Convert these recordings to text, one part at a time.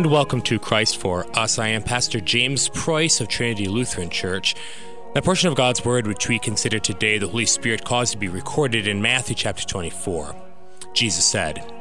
and welcome to Christ for Us. I am Pastor James Preus of Trinity Lutheran Church. That portion of God's Word which we consider today, the Holy Spirit caused to be recorded in Matthew chapter 24. Jesus said,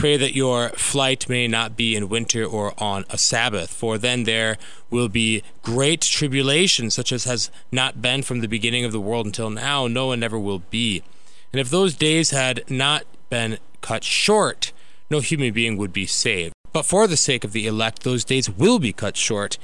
Pray that your flight may not be in winter or on a Sabbath, for then there will be great tribulation, such as has not been from the beginning of the world until now, no one ever will be. And if those days had not been cut short, no human being would be saved. But for the sake of the elect, those days will be cut short.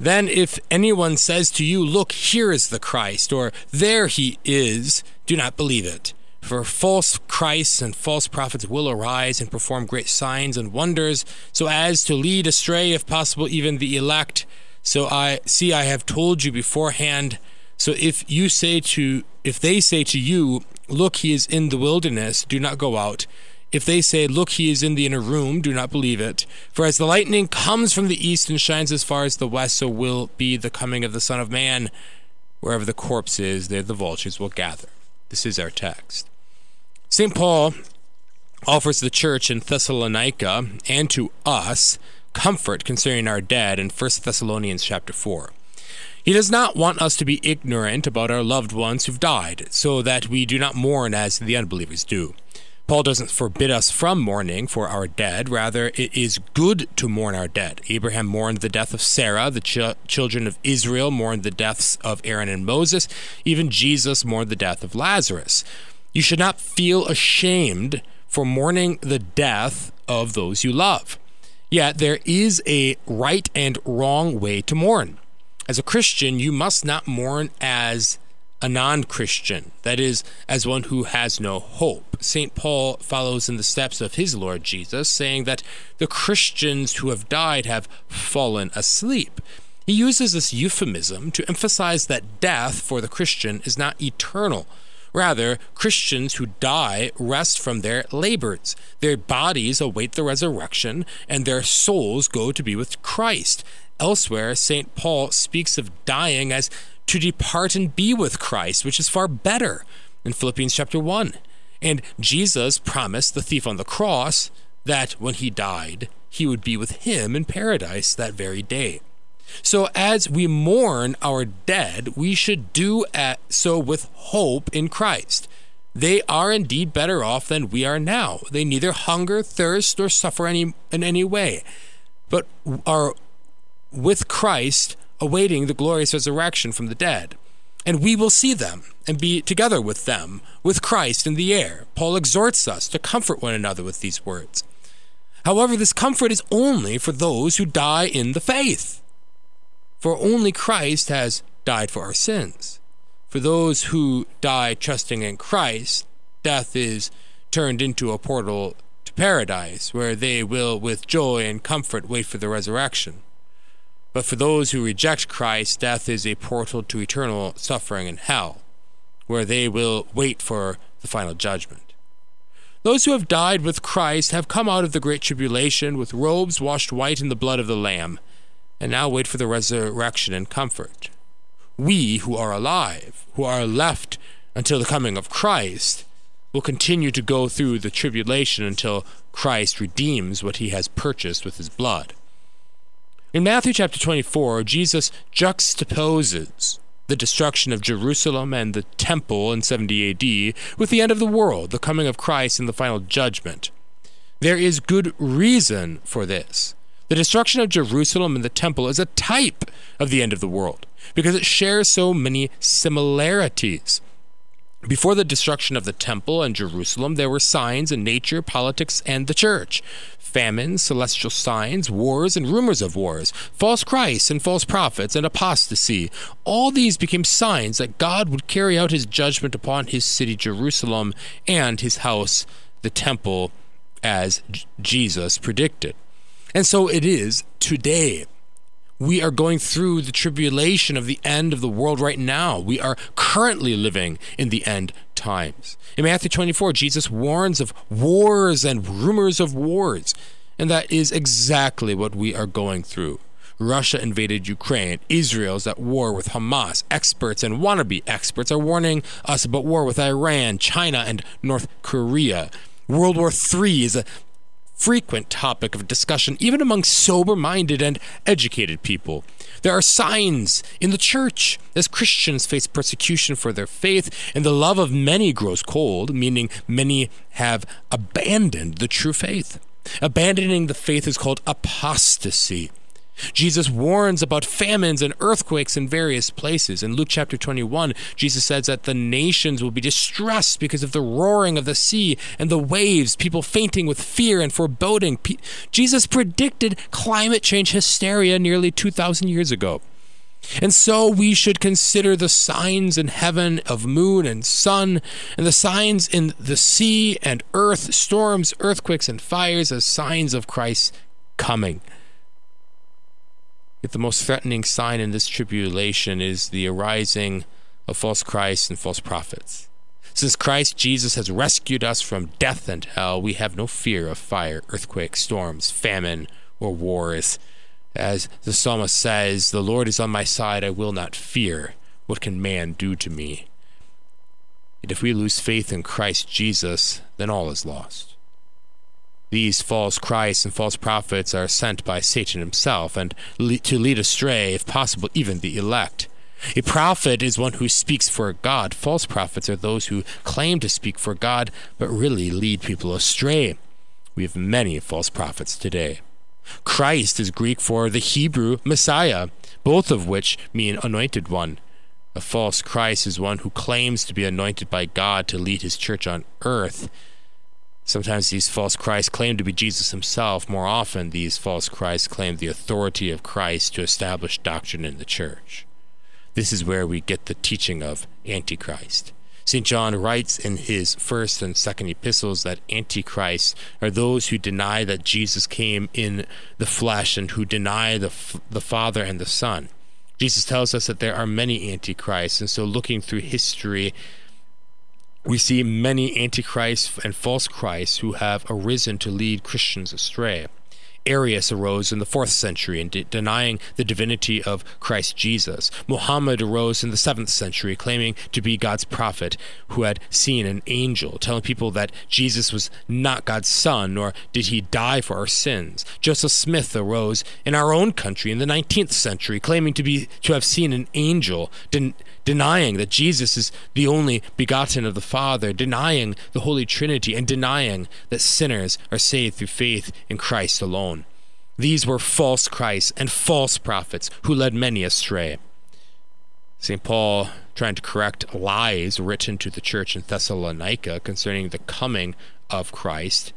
Then, if anyone says to you, Look, here is the Christ, or there he is, do not believe it. For false Christs and false prophets will arise and perform great signs and wonders, so as to lead astray, if possible, even the elect. So I see I have told you beforehand. So if you say to if they say to you, Look, he is in the wilderness, do not go out. If they say, Look, he is in the inner room, do not believe it. For as the lightning comes from the east and shines as far as the west, so will be the coming of the Son of Man. Wherever the corpse is, there the vultures will gather. This is our text. St. Paul offers the church in Thessalonica and to us comfort concerning our dead in 1 Thessalonians chapter 4. He does not want us to be ignorant about our loved ones who've died, so that we do not mourn as the unbelievers do. Paul doesn't forbid us from mourning for our dead. Rather, it is good to mourn our dead. Abraham mourned the death of Sarah. The ch- children of Israel mourned the deaths of Aaron and Moses. Even Jesus mourned the death of Lazarus. You should not feel ashamed for mourning the death of those you love. Yet there is a right and wrong way to mourn. As a Christian, you must not mourn as a non Christian, that is, as one who has no hope. St. Paul follows in the steps of his Lord Jesus, saying that the Christians who have died have fallen asleep. He uses this euphemism to emphasize that death for the Christian is not eternal Rather, Christians who die rest from their labors. Their bodies await the resurrection, and their souls go to be with Christ. Elsewhere, St. Paul speaks of dying as to depart and be with Christ, which is far better in Philippians chapter 1. And Jesus promised the thief on the cross that when he died, he would be with him in paradise that very day. So, as we mourn our dead, we should do so with hope in Christ. They are indeed better off than we are now. They neither hunger, thirst, or suffer any, in any way, but are with Christ awaiting the glorious resurrection from the dead. And we will see them and be together with them, with Christ in the air. Paul exhorts us to comfort one another with these words. However, this comfort is only for those who die in the faith. For only Christ has died for our sins. For those who die trusting in Christ, death is turned into a portal to paradise, where they will with joy and comfort wait for the resurrection. But for those who reject Christ, death is a portal to eternal suffering in hell, where they will wait for the final judgment. Those who have died with Christ have come out of the great tribulation with robes washed white in the blood of the Lamb and now wait for the resurrection and comfort. We who are alive, who are left until the coming of Christ, will continue to go through the tribulation until Christ redeems what he has purchased with his blood. In Matthew chapter 24, Jesus juxtaposes the destruction of Jerusalem and the temple in 70 AD with the end of the world, the coming of Christ, and the final judgment. There is good reason for this. The destruction of Jerusalem and the temple is a type of the end of the world because it shares so many similarities. Before the destruction of the temple and Jerusalem, there were signs in nature, politics, and the church famines, celestial signs, wars, and rumors of wars, false Christs and false prophets, and apostasy. All these became signs that God would carry out his judgment upon his city, Jerusalem, and his house, the temple, as Jesus predicted. And so it is today. We are going through the tribulation of the end of the world right now. We are currently living in the end times. In Matthew 24, Jesus warns of wars and rumors of wars. And that is exactly what we are going through. Russia invaded Ukraine. Israel is at war with Hamas. Experts and wannabe experts are warning us about war with Iran, China, and North Korea. World War III is a frequent topic of discussion even among sober minded and educated people. There are signs in the church as Christians face persecution for their faith, and the love of many grows cold, meaning many have abandoned the true faith. Abandoning the faith is called apostasy. Jesus warns about famines and earthquakes in various places. In Luke chapter 21, Jesus says that the nations will be distressed because of the roaring of the sea and the waves, people fainting with fear and foreboding. Jesus predicted climate change hysteria nearly 2,000 years ago. And so we should consider the signs in heaven of moon and sun, and the signs in the sea and earth, storms, earthquakes, and fires as signs of Christ's coming. Yet the most threatening sign in this tribulation is the arising of false Christs and false prophets. Since Christ Jesus has rescued us from death and hell, we have no fear of fire, earthquake, storms, famine, or wars. As the psalmist says, The Lord is on my side, I will not fear. What can man do to me? And if we lose faith in Christ Jesus, then all is lost. These false Christs and false prophets are sent by Satan himself, and le- to lead astray, if possible, even the elect. A prophet is one who speaks for God. False prophets are those who claim to speak for God, but really lead people astray. We have many false prophets today. Christ is Greek for the Hebrew Messiah, both of which mean anointed one. A false Christ is one who claims to be anointed by God to lead his church on earth. Sometimes these false Christs claim to be Jesus himself. More often, these false Christs claim the authority of Christ to establish doctrine in the church. This is where we get the teaching of Antichrist. St. John writes in his first and second epistles that Antichrists are those who deny that Jesus came in the flesh and who deny the, the Father and the Son. Jesus tells us that there are many Antichrists, and so looking through history, we see many antichrists and false Christs who have arisen to lead Christians astray. Arius arose in the fourth century and de- denying the divinity of Christ Jesus. Muhammad arose in the seventh century, claiming to be God's prophet who had seen an angel, telling people that Jesus was not God's son, nor did he die for our sins. Joseph Smith arose in our own country in the 19th century, claiming to be to have seen an angel, den- denying that Jesus is the only begotten of the Father, denying the Holy Trinity, and denying that sinners are saved through faith in Christ alone. These were false Christs and false prophets who led many astray. St. Paul, trying to correct lies written to the church in Thessalonica concerning the coming of Christ,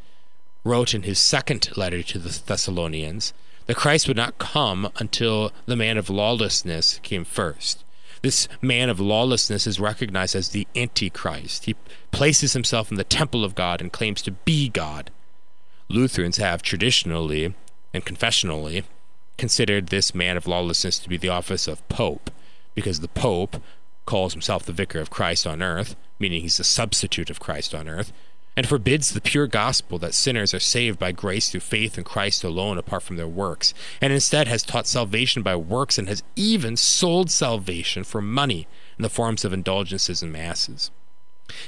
wrote in his second letter to the Thessalonians that Christ would not come until the man of lawlessness came first. This man of lawlessness is recognized as the Antichrist. He places himself in the temple of God and claims to be God. Lutherans have traditionally and confessionally considered this man of lawlessness to be the office of Pope, because the Pope calls himself the vicar of Christ on earth, meaning he's the substitute of Christ on earth, and forbids the pure gospel that sinners are saved by grace through faith in Christ alone apart from their works, and instead has taught salvation by works and has even sold salvation for money in the forms of indulgences and masses.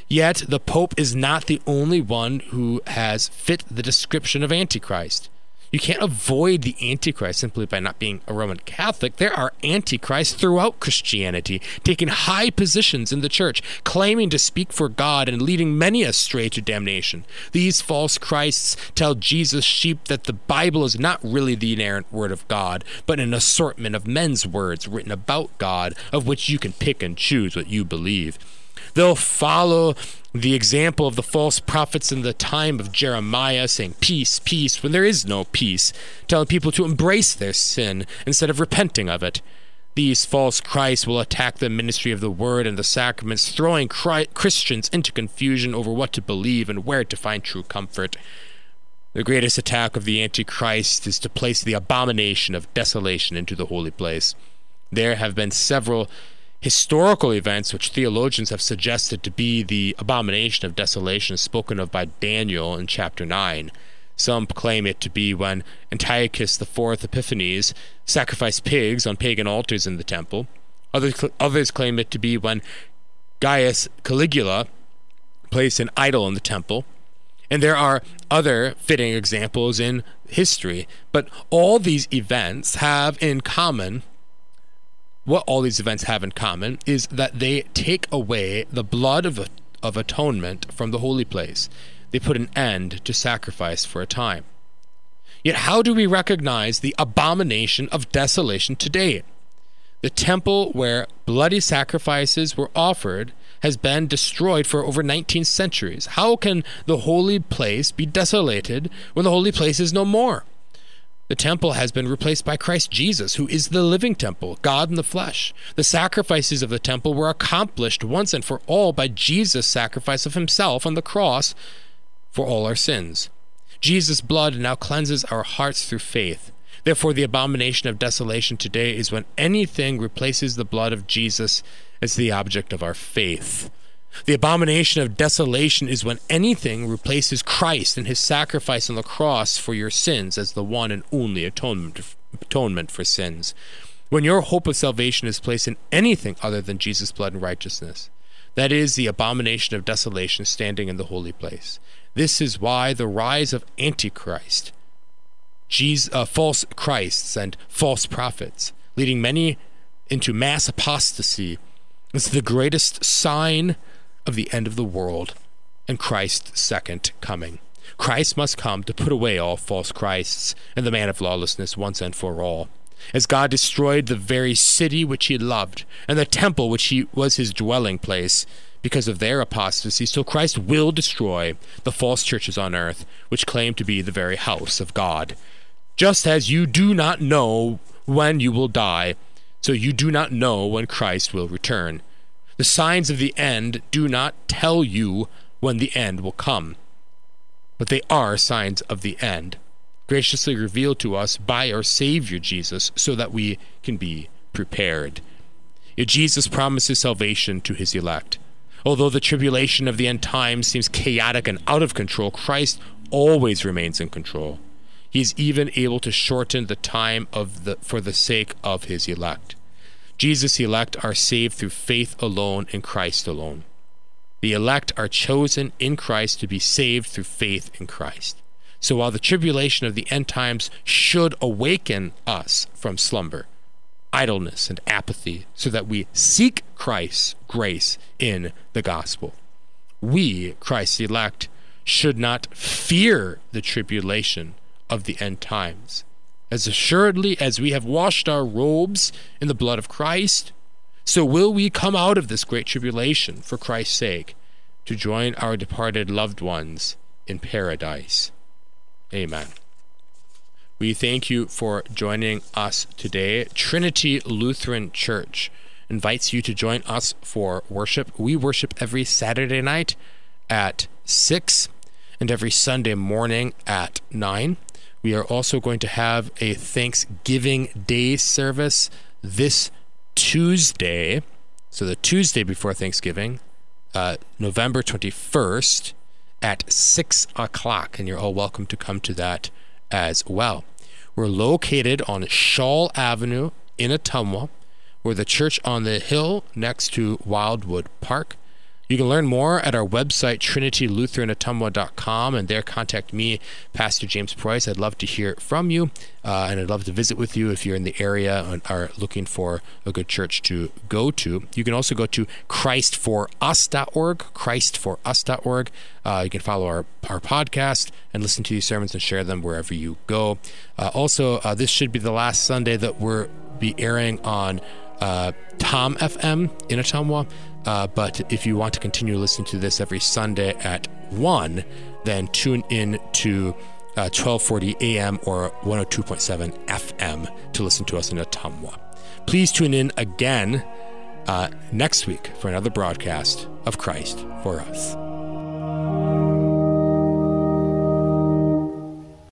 Yet the Pope is not the only one who has fit the description of Antichrist. You can't avoid the Antichrist simply by not being a Roman Catholic. There are Antichrists throughout Christianity, taking high positions in the church, claiming to speak for God and leading many astray to damnation. These false Christs tell Jesus' sheep that the Bible is not really the inerrant word of God, but an assortment of men's words written about God, of which you can pick and choose what you believe. They'll follow the example of the false prophets in the time of Jeremiah saying, Peace, peace, when there is no peace, telling people to embrace their sin instead of repenting of it. These false Christs will attack the ministry of the word and the sacraments, throwing, Christians into confusion over what to believe and where to find true comfort. The greatest attack of the Antichrist is to place the abomination of desolation into the holy place. There have been several historical events which theologians have suggested to be the abomination of desolation spoken of by Daniel in chapter 9. Some claim it to be when Antiochus IV Epiphanes sacrificed pigs on pagan altars in the temple. Others, others claim it to be when Gaius Caligula placed an idol in the temple. And there are other fitting examples in history, but all these events have in common what all these events have in common is that they take away the blood of, of atonement from the holy place. They put an end to sacrifice for a time. Yet, how do we recognize the abomination of desolation today? The temple where bloody sacrifices were offered has been destroyed for over 19 centuries. How can the holy place be desolated when the holy place is no more? The temple has been replaced by Christ Jesus, who is the living temple, God in the flesh. The sacrifices of the temple were accomplished once and for all by Jesus' sacrifice of himself on the cross for all our sins. Jesus' blood now cleanses our hearts through faith. Therefore, the abomination of desolation today is when anything replaces the blood of Jesus as the object of our faith. The abomination of desolation is when anything replaces Christ and his sacrifice on the cross for your sins as the one and only atonement, atonement for sins. When your hope of salvation is placed in anything other than Jesus' blood and righteousness, that is the abomination of desolation standing in the holy place. This is why the rise of Antichrist, Jesus, uh, false Christs, and false prophets, leading many into mass apostasy, is the greatest sign of the end of the world and Christ's second coming. Christ must come to put away all false Christs and the man of lawlessness once and for all. As God destroyed the very city which he loved and the temple which he was his dwelling place because of their apostasy, so Christ will destroy the false churches on earth which claim to be the very house of God. Just as you do not know when you will die, so you do not know when Christ will return. The signs of the end do not tell you when the end will come, but they are signs of the end, graciously revealed to us by our Savior Jesus so that we can be prepared. Yet Jesus promises salvation to his elect. Although the tribulation of the end times seems chaotic and out of control, Christ always remains in control. He is even able to shorten the time of the, for the sake of his elect. Jesus' elect are saved through faith alone in Christ alone. The elect are chosen in Christ to be saved through faith in Christ. So while the tribulation of the end times should awaken us from slumber, idleness, and apathy, so that we seek Christ's grace in the gospel, we, Christ's elect, should not fear the tribulation of the end times as assuredly as we have washed our robes in the blood of Christ, so will we come out of this great tribulation for Christ's sake to join our departed loved ones in paradise. Amen. We thank you for joining us today. Trinity Lutheran Church invites you to join us for worship. We worship every Saturday night at 6 and every Sunday morning at 9. We are also going to have a Thanksgiving Day service this Tuesday. So, the Tuesday before Thanksgiving, uh, November 21st at 6 o'clock. And you're all welcome to come to that as well. We're located on Shawl Avenue in Ottumwa. We're the church on the hill next to Wildwood Park. You can learn more at our website, trinitylutheranottumwa.com, and there contact me, Pastor James Preus. I'd love to hear from you, uh, and I'd love to visit with you if you're in the area and are looking for a good church to go to. You can also go to christforus.org, christforus.org. Uh, you can follow our, our podcast and listen to these sermons and share them wherever you go. Uh, also, uh, this should be the last Sunday that we're be airing on uh, Tom FM in Ottumwa. Uh, but if you want to continue listening to this every Sunday at 1, then tune in to uh, 1240 AM or 102.7 FM to listen to us in Ottumwa. Please tune in again uh, next week for another broadcast of Christ for Us.